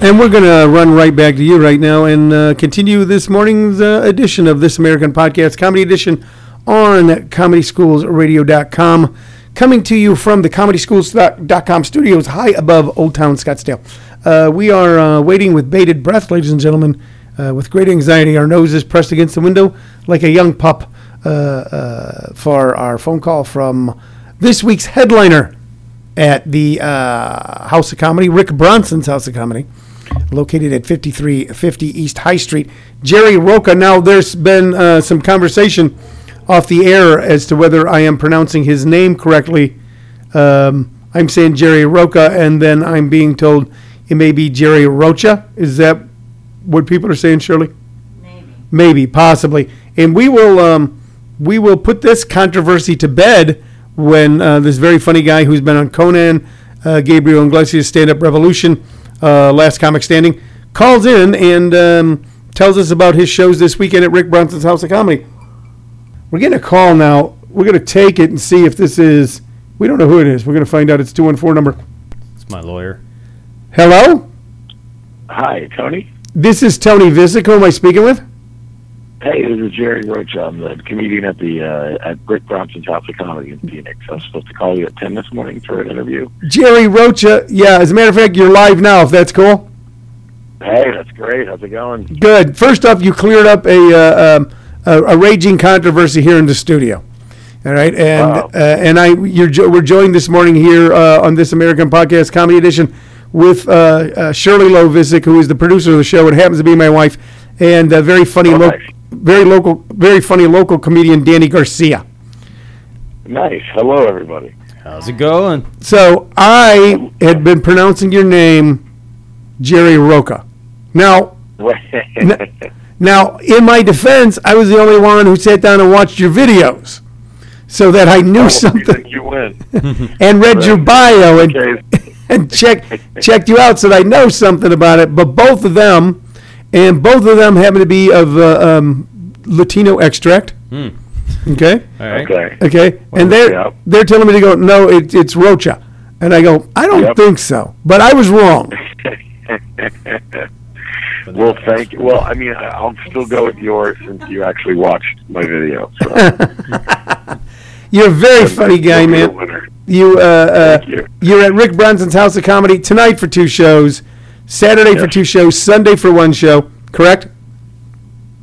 And we're going to run right back to you right now and uh, continue this morning's uh, edition of This American Podcast, Comedy Edition, on ComedySchoolsRadio.com. Coming to you from the ComedySchools.com studios high above Old Town Scottsdale. Uh, we are uh, waiting with bated breath, ladies and gentlemen, uh, with great anxiety. Our noses pressed against the window like a young pup uh, for our phone call from this week's headliner at the House of Comedy, Rick Bronson's House of Comedy, located at 5350 East High Street. Jerry Roca. Now, there's been uh, some conversation off the air as to whether I am pronouncing his name correctly. Um, I'm saying Jerry Roca, and then I'm being told it may be Jerry Rocha. Is that what people are saying, Shirley? Maybe. Maybe, possibly, and we will um, we will put this controversy to bed when uh, this very funny guy who's been on Conan, uh, Gabriel Iglesias' Stand Up Revolution, uh, Last Comic Standing, calls in and um, tells us about his shows this weekend at Rick Bronson's House of Comedy. We're getting a call now. We're going to take it and see if this is. We don't know who it is. We're going to find out. It's two one four number. It's my lawyer. Hello, Hi, Tony. this is Tony Visick. Who am I speaking with? Hey, this is Jerry Rocha. I'm the comedian at the uh, at Rick Bronson's House of Comedy in Phoenix. I was supposed to call you at ten this morning for an interview. Jerry Rocha. Yeah, as a matter of fact, you're live now. If that's cool. Hey, that's great. How's it going? Good. First off, you cleared up a uh, um, a, a raging controversy here in the studio. All right, and Wow. uh, and I you're jo- we're joined this morning here uh, on this American Podcast Comedy Edition with uh, uh, Shirley Lovisic, who is the producer of the show. It happens to be my wife, and a very funny, Oh, nice. Very local, very funny local comedian Danny Garcia. Nice. Hello, everybody. How's it going? So I had been pronouncing your name, Jerry Roca. Now, Now, in my defense, I was the only one who sat down and watched your videos, so that I knew Oh, you something think you win? and read your bio and Okay. and check checked you out, so that I know something about it. But both of them, and both of them happen to be of uh, um, Latino extract. Hmm. Okay, All right. Okay. okay, and they're Yep. they're telling me to go. No, it, it's Rocha, and I go. I don't Yep. think so, but I was wrong. well, thank you. Well, I mean, I- I'll still go with yours since you actually watched my video. So. You're a very funny guy, You'll be the man. You, uh, uh, Thank you. you're at Rick Bronson's House of Comedy tonight for two shows, Saturday for two shows, Sunday for one show. Correct?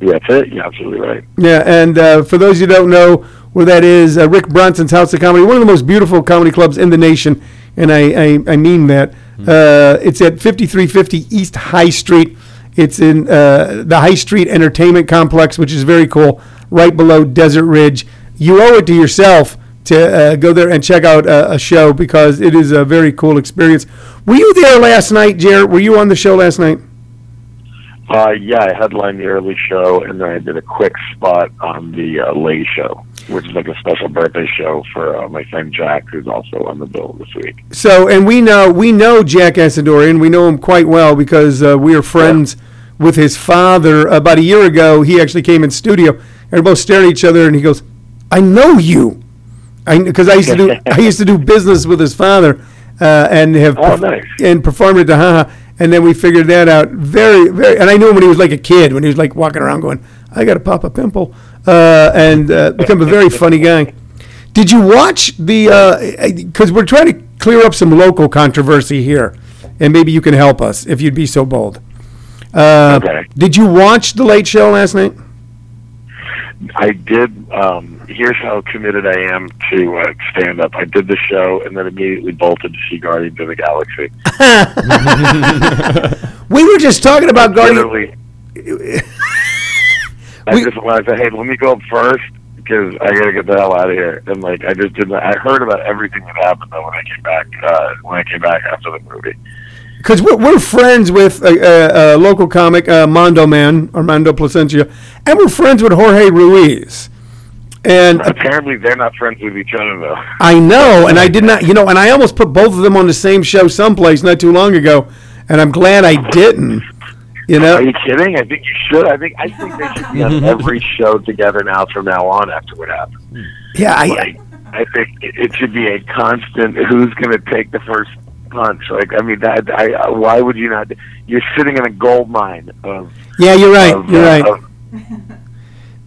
Yeah, that's it. You're absolutely right. Yeah. And uh, for those who don't know where that is, uh, Rick Bronson's House of Comedy, one of the most beautiful comedy clubs in the nation, and I, I, I mean that. Uh, it's at 5350 East High Street. It's in uh, the High Street Entertainment Complex, which is very cool, right below Desert Ridge. You owe it to yourself to uh, go there and check out a, a show because it is a very cool experience. Were you there last night, Jared? Were you on the show last night? Uh, yeah, I headlined the early show, and then I did a quick spot on the uh, late show, which is like a special birthday show for uh, my friend Jack, who's also on the bill this week. So, and we know we know Jack Assadourian. We know him quite well because uh, we are friends with his father. About a year ago, he actually came in studio, and we're both staring at each other, and he goes, "I know you," because I, used to do I used to do business with his father, uh, and have Oh, nice. and performed at the Haha. And then we figured that out very, very. And I knew him when he was like a kid, when he was like walking around going, "I got to pop a pimple," uh, and uh, become a very funny guy. Did you watch the? Because we're trying to clear up some local controversy here, and maybe you can help us if you'd be so bold. Uh, Okay. Did you watch the Late Show last night? I did. Um, here's how committed I am to uh, stand up. I did the show, and then immediately bolted to see Guardians of the Galaxy. We were just talking about Guardians. I We- just wanted to say, hey, let me go up first because I gotta get the hell out of here. And like, I just didn't. I heard about everything that happened though when I came back. Uh, when I came back after the movie. Because we're, we're friends with a, a, a local comic, uh, Mondo Man, Armando Placencia, and we're friends with Jorge Ruiz. And Apparently, they're not friends with each other though. I know, and I did not, you know, and I almost put both of them on the same show someplace not too long ago, and I'm glad I didn't. You know? Are know, you kidding? I think you should. I think I think they should be on every show together now from now on after what happened. yeah, I, Like, I think it, it should be a constant. Who's going to take the first punch. Like, I mean, that, I, I, why would you not? You're sitting in a gold mine of. Yeah, you're right. of, You're uh, right. of-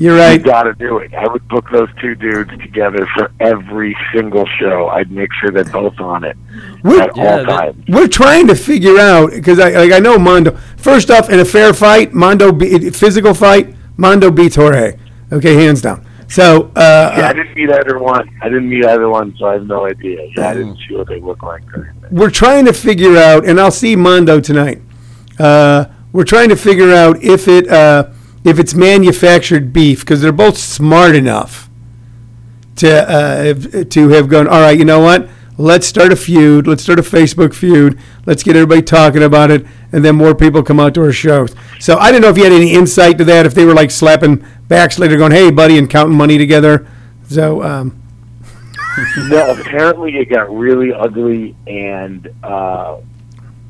You're right. You right. got to do it. I would book those two dudes together for every single show. I'd make sure they're both on it We're, at Yeah, all that- times. we're trying to figure out because I like I know Mondo. First off, in a fair fight, Mondo be, physical fight, Mondo beats Jorge. Okay, hands down. So uh, Yeah, I didn't meet either one. I didn't meet either one, so I have no idea. Yeah, I didn't see what they look like. we're trying to figure out, and I'll see Mondo tonight. Uh, we're trying to figure out if it uh, if it's manufactured beef because they're both smart enough to uh, to have gone. All right, you know what? Let's start a feud. Let's start a Facebook feud. Let's get everybody talking about it, and then more people come out to our shows. So I didn't know if you had any insight to that. If they were like slapping backs later, going, "Hey, buddy," and counting money together. So um, no, apparently it got really ugly, and uh,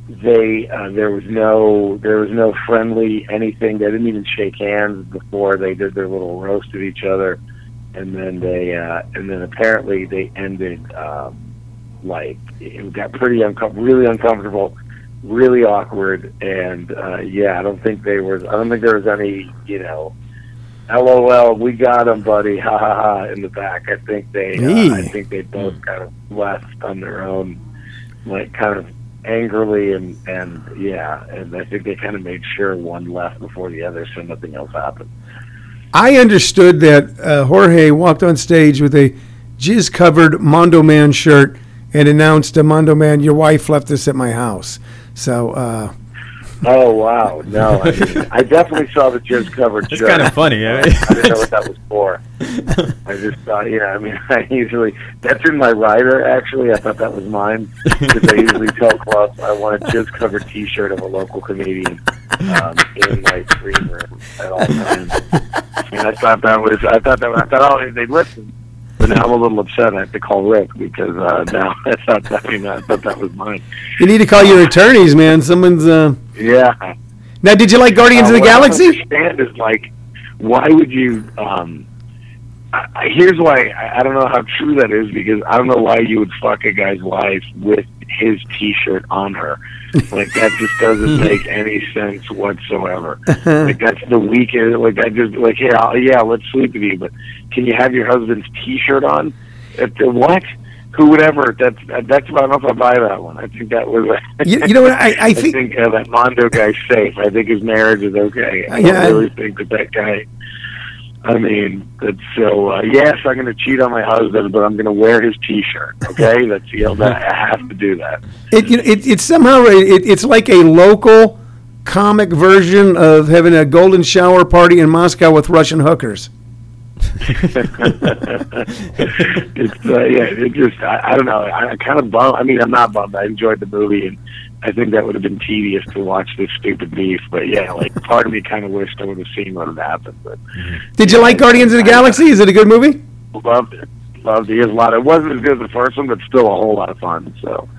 they uh, there was no there was no friendly anything. They didn't even shake hands before they did their little roast of each other, and then they uh, and then apparently they ended um, like it got pretty uncom- really uncomfortable, really awkward, and uh, yeah, I don't think they were. I don't think there was any you know. LOL, we got him, buddy. Ha ha ha! In the back, I think they, uh, I think they both kind of left on their own, like kind of angrily and and yeah, and I think they kind of made sure one left before the other, so nothing else happened. I understood that uh, Jorge walked on stage with a jizz covered Mondo Man shirt and announced to Mondo Man, Your wife left this at my house. So, uh, Oh wow, no, I, mean, I definitely saw the jizz covered It's kind of funny. I I didn't know what that was for. I just thought, you know, I mean, I usually that's in my rider. Actually, I thought that was mine because I usually tell clubs I want a jizz covered T-shirt of a local comedian um, in my green room at all times. And I thought that was, I thought that, I thought, oh, they listen. But now I'm a little upset. I have to call Rick because uh, now I thought that, I, mean, I thought that was mine. you need to call your attorneys, man. Someone's. Uh... Yeah. Now, did you like Guardians Uh, of the what I don't Galaxy? understand is like, why would you? Um, I, I- here's why. I, I don't know how true that is because I don't know why you would fuck a guy's wife with his T-shirt on her. Like that just doesn't make any sense whatsoever. Like that's the weakest. Like I just like here, I'll, yeah, let's sleep with you, but can you have your husband's T-shirt on? At the what? Who would ever? That's that's about enough. I buy that one. I think that was. You, you know what? I, I I think. think uh, that Mondo guy's safe. I think his marriage is okay. I Yeah. don't really think that that guy. I mean, so. Uh, yes, I'm going to cheat on my husband, but I'm going to wear his T-shirt. Okay, that's you know that I have to do that. It, it, it's somehow it, it's like a local comic version of having a golden shower party in Moscow with Russian hookers. it's uh, yeah, it just I, I don't know. I, I kind of bummed. I mean, I'm not bummed. I enjoyed the movie, and I think that would have been tedious to watch this stupid beef. But yeah, like part of me kind of wished I would have seen what had happened. But Did you like Guardians of the Galaxy? Is it a good movie? loved it. Loved it. It has a lot. It wasn't as good as the first one, but still a whole lot of fun. So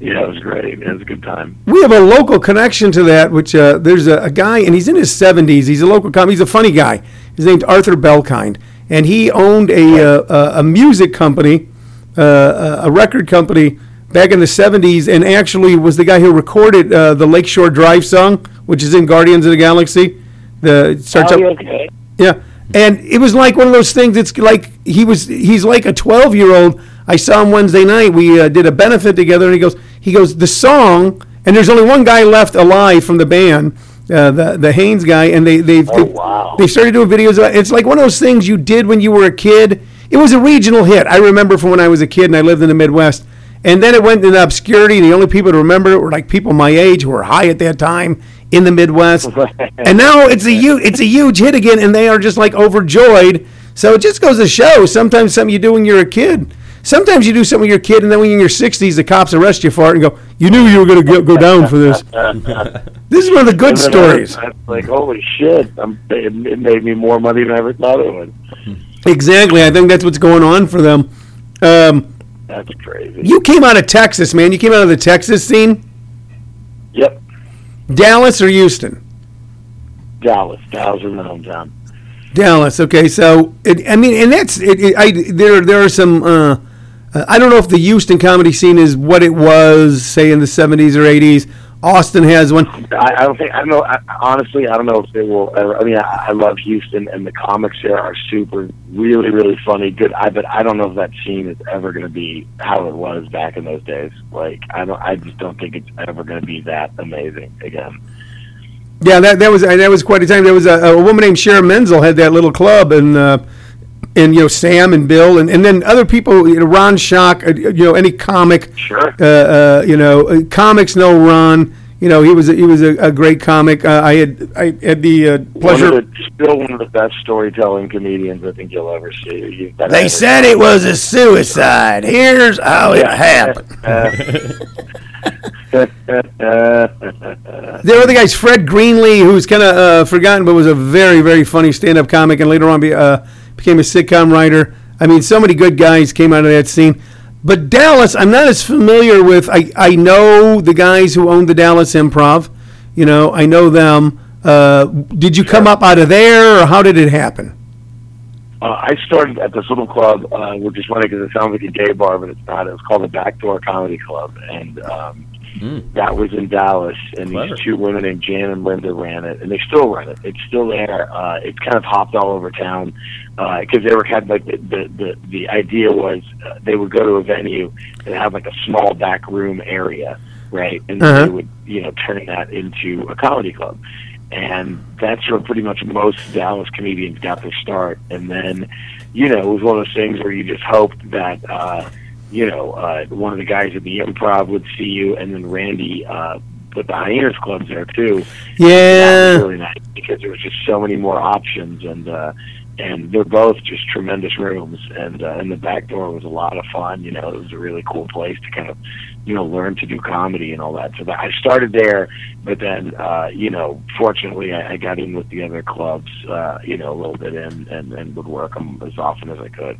yeah, it was great. It was a good time. We have a local connection to that, which uh, there's a, a guy, and he's in his 70s. He's a local comic. He's a funny guy. His name's Arthur Belkind, and he owned a uh, a, music company, uh, a record company back in the 70s, and actually was the guy who recorded uh, the Lakeshore Drive song, which is in Guardians of the Galaxy. The starts Oh, up, okay. yeah, and it was like one of those things. It's like he was he's like a twelve year old. I saw him Wednesday night. We uh, did a benefit together, and he goes he goes the song. And there's only one guy left alive from the band, uh, the the Haynes guy, and they they've Oh, they, wow. they started doing videos. About, it's like one of those things you did when you were a kid. It was a regional hit. I remember from when I was a kid and I lived in the Midwest. And then it went into obscurity. And the only people to remember it were like people my age who were high at that time in the Midwest. and now it's a huge, it's a huge hit again, and they are just like overjoyed. So it just goes to show sometimes something you do when you're a kid. Sometimes you do something with you're kid, and then when you're in your 60s, the cops arrest you for it and go, "You knew you were going to go, down for this." This is one of the good And then I- stories. I like, holy shit! I'm, it, it made me more money than I ever thought it would. Exactly. I think that's what's going on for them. Um, That's crazy. you came out of Texas, man. You came out of the Texas scene. Yep, Dallas or Houston? Dallas. Dallas is my hometown. Dallas. Okay, so it, I mean, and that's it, it, I there there are some uh, Uh, I don't know if the Houston comedy scene is what it was, say, in the 70s or 80s. Austin has one. I, I don't think I don't know. I, honestly, I don't know if they will. Ever, I mean, I, I love Houston, and the comics there are super, really, really funny, good. I but I don't know if that scene is ever going to be how it was back in those days. Like I don't, I just don't think it's ever going to be that amazing again. Yeah, that that was that was quite a time. There was a, a woman named Sharon Menzel had that little club, and uh, and you know Sam and Bill, and, and then other people. You know, Ron Shock. Uh, you know, any comic. Sure. Uh, uh, you know, uh, comics know Ron. You know, he was a, he was a, a great comic. Uh, I had I had the uh, pleasure. One of the, still one of the best storytelling comedians I think you'll ever see. You- that They ever- said it was a suicide. Here's how it happened. There were the guys, Fred Greenlee, who's kind of uh, forgotten, but was a very, very funny stand-up comic, and later on be, uh, became a sitcom writer. I mean, so many good guys came out of that scene. But Dallas, I'm not as familiar with. I, I know the guys who owned the Dallas Improv. You know, I know them. Uh, did you come up out of there, or how did it happen? Uh, I started at this little club, uh, which is funny because it sounds like a gay bar, but it's not. It was called the Backdoor Comedy Club, and um, that was in Dallas. And Clever. these two women named Jan and Linda ran it, and they still run it. It's still there. Uh, it's kind of hopped all over town because they were kind of like the the the, the idea was uh, they would go to a venue and have like a small back room area, right, and Uh-huh. they would you know turn that into a comedy club and that's where pretty much most Dallas comedians got their start. And then, you know, it was one of those things where you just hoped that, uh, you know, uh, one of the guys at the Improv would see you, and then Randy uh, put the Hyenas clubs there too. That was Yeah, really nice because there was just so many more options, and uh, and they're both just tremendous rooms. And uh, and the back door was a lot of fun. You know, it was a really cool place to kind of, you know, learn to do comedy and all that. So that, I started there, but then, uh, you know, fortunately, I, I got in with the other clubs, uh, you know, a little bit in, and and would work them as often as I could.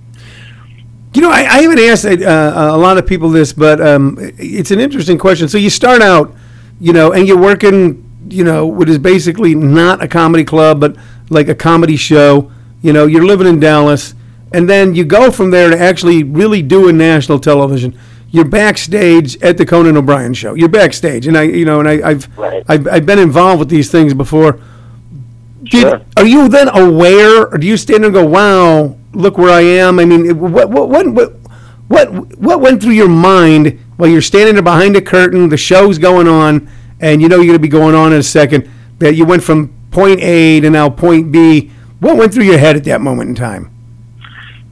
You know, I, I haven't asked uh, a lot of people this, but um, it's an interesting question. So you start out, you know, and you're working, you know, what is basically not a comedy club, but like a comedy show. You know, you're living in Dallas, and then you go from there to actually really doing national television. You're backstage at the Conan O'Brien show. You're backstage, and I, you know, and I, I've, Right. I've, I've been involved with these things before. Did, Sure. Are you then aware, or do you stand there and go, "Wow, look where I am"? I mean, what what what what what, what went through your mind while you're standing there behind a curtain, the show's going on, and you know you're going to be going on in a second? That you went from point A to now point B. What went through your head at that moment in time?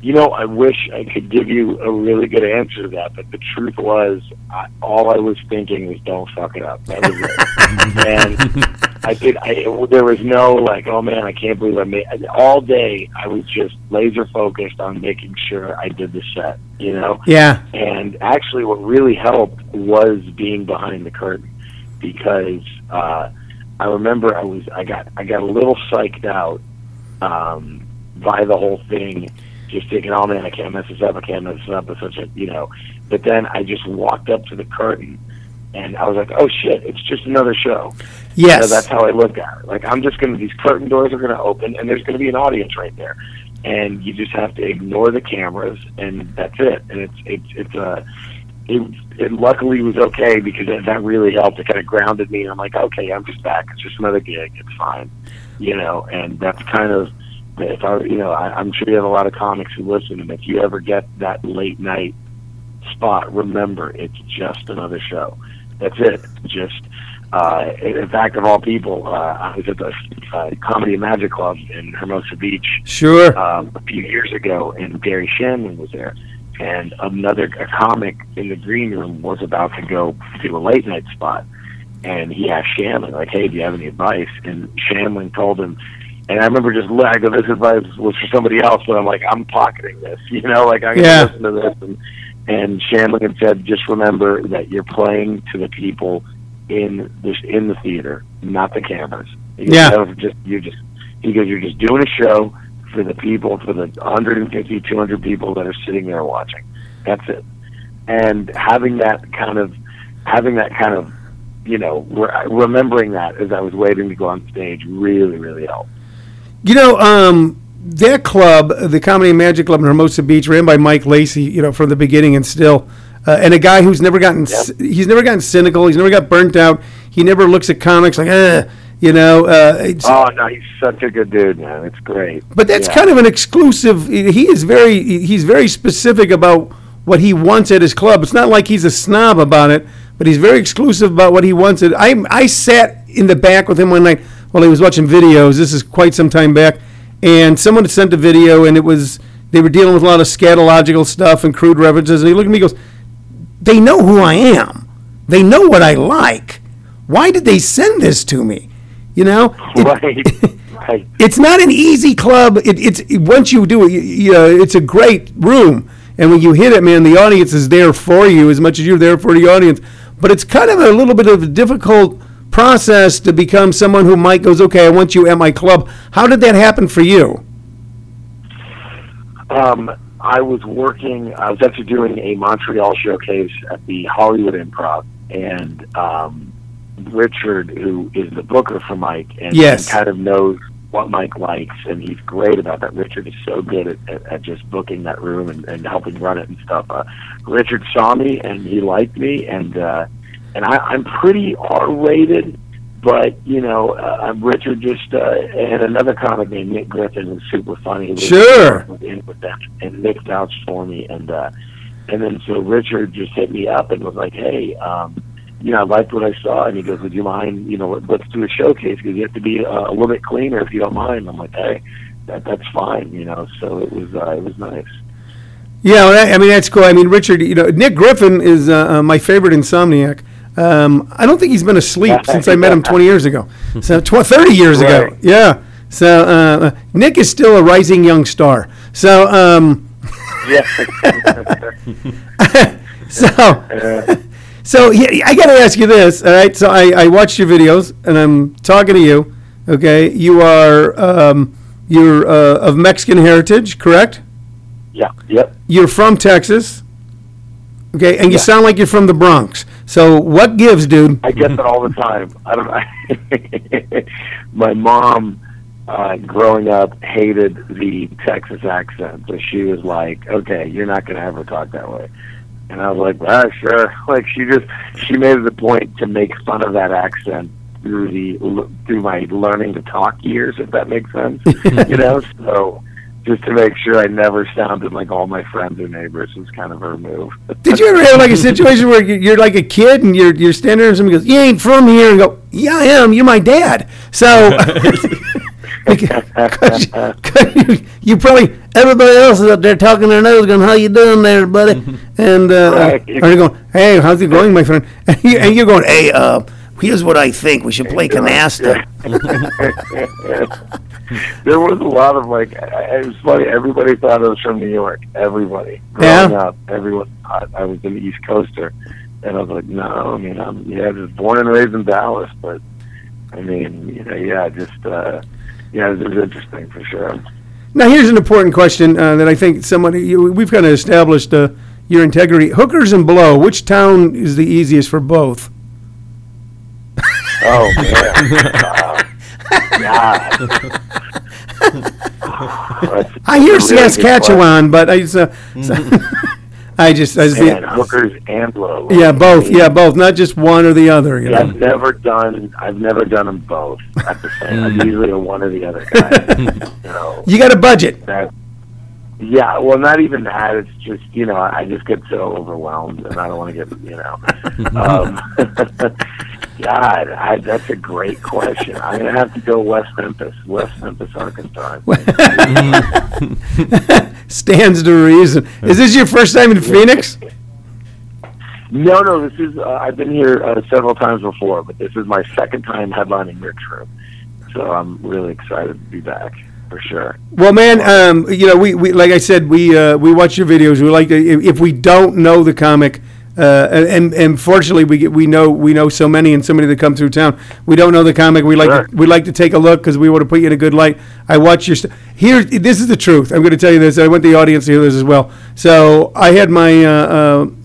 You know, I wish I could give you a really good answer to that, but the truth was, I, all I was thinking was, "Don't fuck it up." That was it. and I did. I there was no like, "Oh man, I can't believe I made." All day, I was just laser focused on making sure I did the set. You know, Yeah, and actually, what really helped was being behind the curtain because uh, I remember I was I got I got a little psyched out um, by the whole thing, just thinking, oh man, I can't mess this up, I can't mess this up. It's such a you know. But then I just walked up to the curtain, and I was like, oh shit, it's just another show. yes, So that's how I look at it. Like I'm just gonna these curtain doors are gonna open and there's gonna be an audience right there. And you just have to ignore the cameras and that's it. And it's it's it's a it, it luckily was okay because that, that really helped. It kind of grounded me. I'm like, okay, I'm just back. It's just another gig. It's fine, you know. And that's kind of if I, you know, I, I'm sure you have a lot of comics who listen, and if you ever get that late night spot, remember it's just another show. That's it. Just uh, in fact, of all people, uh, I was at the uh, Comedy and Magic Club in Hermosa Beach sure. um, a few years ago, and Garry Shandling was there, and another a comic in the green room was about to go to a late night spot, and he asked Shandling like, "Hey, do you have any advice?" And Shandling told him. And I remember just I go, this advice was for somebody else, but I'm like, I'm pocketing this, you know, like I'm gonna listen to this. And, and Shandling had said, just remember that you're playing to the people in this in the theater, not the cameras. Goes, Yeah. "Don't just you're just he goes, you're just doing a show for the people, for the 150, 200 people that are sitting there watching. That's it. And having that kind of, having that kind of, you know, re- remembering that as I was waiting to go on stage really, really helped. You know, um, that club, the Comedy and Magic Club in Hermosa Beach, ran by Mike Lacey, you know, from the beginning and still, uh, and a guy who's never gotten, c- he's never gotten cynical. He's never got burnt out. He never looks at comics like, eh, you know. Uh, it's, Oh no, he's such a good dude, man. It's great. but that's Yeah. kind of an exclusive. He is very, he's very specific about what he wants at his club. It's not like he's a snob about it, but he's very exclusive about what he wants. I I sat in the back with him one night while he was watching videos. This is quite some time back, and someone had sent a video, and it was they were dealing with a lot of scatological stuff and crude references. And he looked at me, and goes, "They know who I am. They know what I like. Why did they send this to me?" You know, It- right, right. it's not an easy club. It, it's it, once you do it, you, you uh, know, it's a great room, and when you hit it, man, the audience is there for you as much as you're there for the audience. But it's kind of a little bit of a difficult process to become someone who Mike goes, okay, I want you at my club. How did that happen for you? Um, I was working. I was actually doing a Montreal showcase at the Hollywood Improv, and um, Richard, who is the booker for Mike, and, Yes. and kind of knows what Mike likes, and he's great about that. Richard is so good at, at, at just booking that room and, and helping run it and stuff. Uh, Richard saw me, and he liked me, and uh, and I, I'm pretty R-rated. But you know, uh, I'm Richard just uh, and another comic named Nick Griffin who's super funny. Sure. in with them, and Nick vouched for me, and uh, and then so Richard just hit me up and was like, "Hey, um, you know, I liked what I saw," and he goes, "Would you mind? You know, let- let's do a showcase because you have to be uh, a little bit cleaner if you don't mind." I'm like, "Hey, that that's fine," you know. So it was uh, it was nice. Yeah, well, I mean that's cool. I mean Richard, you know, Nick Griffin is uh, uh, my favorite insomniac. Um, I don't think he's been asleep since I met him 20 years ago. So tw- 30 years ago. Yeah. So uh, uh, Nick is still a rising young star. So um, Yeah. so so yeah, I got to ask you this. All right. So I, I watched your videos and I'm talking to you. Okay. You are um, you're uh, of Mexican heritage, correct? yeah. Yep. You're from Texas. Okay, and you Yeah. sound like you're from the Bronx. So what gives, dude? I get that all the time. I don't. Know. My mom, uh, growing up, hated the Texas accent, so she was like, "Okay, you're not going to ever talk that way." And I was like, "Ah, sure." Like she just she made it a point to make fun of that accent through the through my learning to talk years, if that makes sense. you know, so just to make sure I never sounded like all my friends or neighbors was kind of her move. Did you ever have like a situation where you- you're like a kid and you're you're standing there and somebody goes, "You ain't from here," and go, "Yeah, I am. You're my dad." So. Cause, cause you, you probably everybody else is up there talking their nose, going, "How you doing there, buddy?" And uh, Right. or you're going, "Hey, how's it going, my friend?" And, you, and you're going, "Hey, uh, here's what I think. We should play canasta." there was a lot of like I- it was funny. Everybody thought I was from New York. Everybody Yeah? growing up, everyone thought I was an East Coaster, and I was like, no. I mean, I'm yeah, just born and raised in Dallas, but I mean, you know, yeah, just uh, yeah, it was interesting for sure. Now, here's an important question uh, that I think somebody you, we've kind of established uh, your integrity. Hookers and blow. Which town is the easiest for both? Oh man, uh, God. I hear a really good Saskatchewan, but I just, uh, I just, I just question. Man, hookers and blow. yeah, both, yeah, both, not just one or the other. You Yeah, know? I've never done. I've never done them both at the same. I'm usually a one or the other guy. you know. You got a budget. That, yeah, well, not even that. It's just you know, I just get so overwhelmed, and I don't want to get you know. Um, God, I, that's a great question. I'm gonna have to go West Memphis, West Memphis, Arkansas. Stands to reason. Is this your first time in Phoenix? No, no, this is. Uh, I've been here uh, several times before, but this is my second time headlining Rick's Room, so I'm really excited to be back for sure. Well, man, um, you know, we, we like I said, we uh, we watch your videos. We like to if, if we don't know the comic, uh, and and fortunately we get we know we know so many and so many that come through town. We don't know the comic. We like Sure. to, we like to take a look because we want to put you in a good light. I watch your st- here. This is the truth. I'm going to tell you this. I want the audience to hear this as well. So I had my. Uh,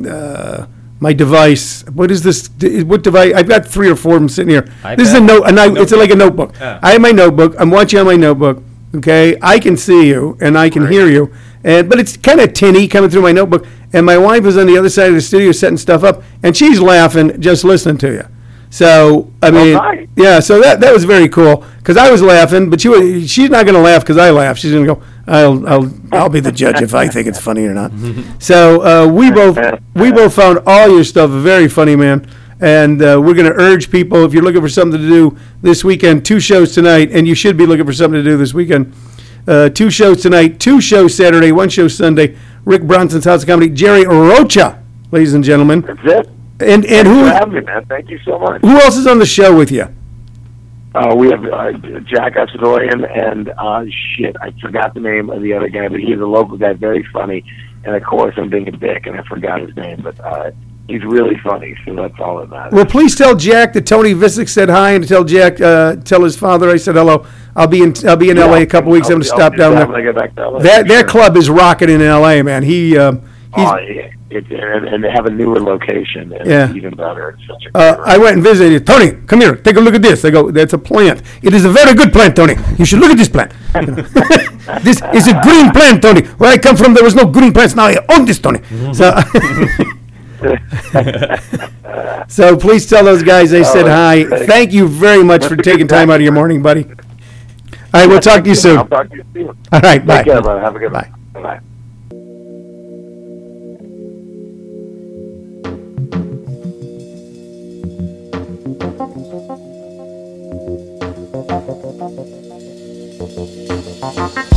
uh, uh, my device. What is this? d- What device? I've got three or four of them sitting here. This is a iPad? note. A note. It's like a notebook. Yeah. I have my notebook. I'm watching on my notebook, Okay, I can see you and I can hear you, and but it's kind of tinny coming through my notebook. And my wife is on the other side of the studio setting stuff up, and she's laughing just listening to you. So I mean, nice. yeah. So that that was very cool because I was laughing, but she was, she's not going to laugh because I laugh. She's going to go. I'll I'll I'll be the judge if I think it's funny or not. So uh, we both we both found all your stuff very funny, man. And uh, we're going to urge people if you're looking for something to do this weekend, two shows tonight, and you should be looking for something to do this weekend. Uh, two shows tonight, two shows Saturday, one show Sunday. Rick Bronson's House of Comedy, Jerry Rocha, ladies and gentlemen, That's it. and and Thanks who for having me, man. Thank you so much. who else is on the show with you? Uh, we have uh, Jack Assadourian and uh, shit, I forgot the name of the other guy, but he's a local guy, very funny. And of course, I'm being a dick, and I forgot his name, but uh, he's really funny, so that's all that matters. Well, please tell Jack that Tony Visick said hi, and tell Jack, uh, tell his father I said hello. I'll be in I'll be in LA a couple weeks. I'm going to I'll- stop I'll down that there. When I get back to LA. That their Sure. club is rocking in LA, man. He um, he's. Oh, yeah. It, and, and they have a newer location, and Yeah. even better. It's such a Uh, I went and visited. Tony, come here. Take a look at this. I go, that's a plant. It is a very good plant, Tony. You should look at this plant. This is a green plant, Tony. Where I come from, there was no green plants. Now I own this, Tony. So, so please tell those guys they said hi. thanks. Thank you very much for taking time out of your morning, buddy. All right, we'll talk to you soon. I'll talk to you soon. right, bye. Take care, brother. Have a good Bye. one. Bye. Thank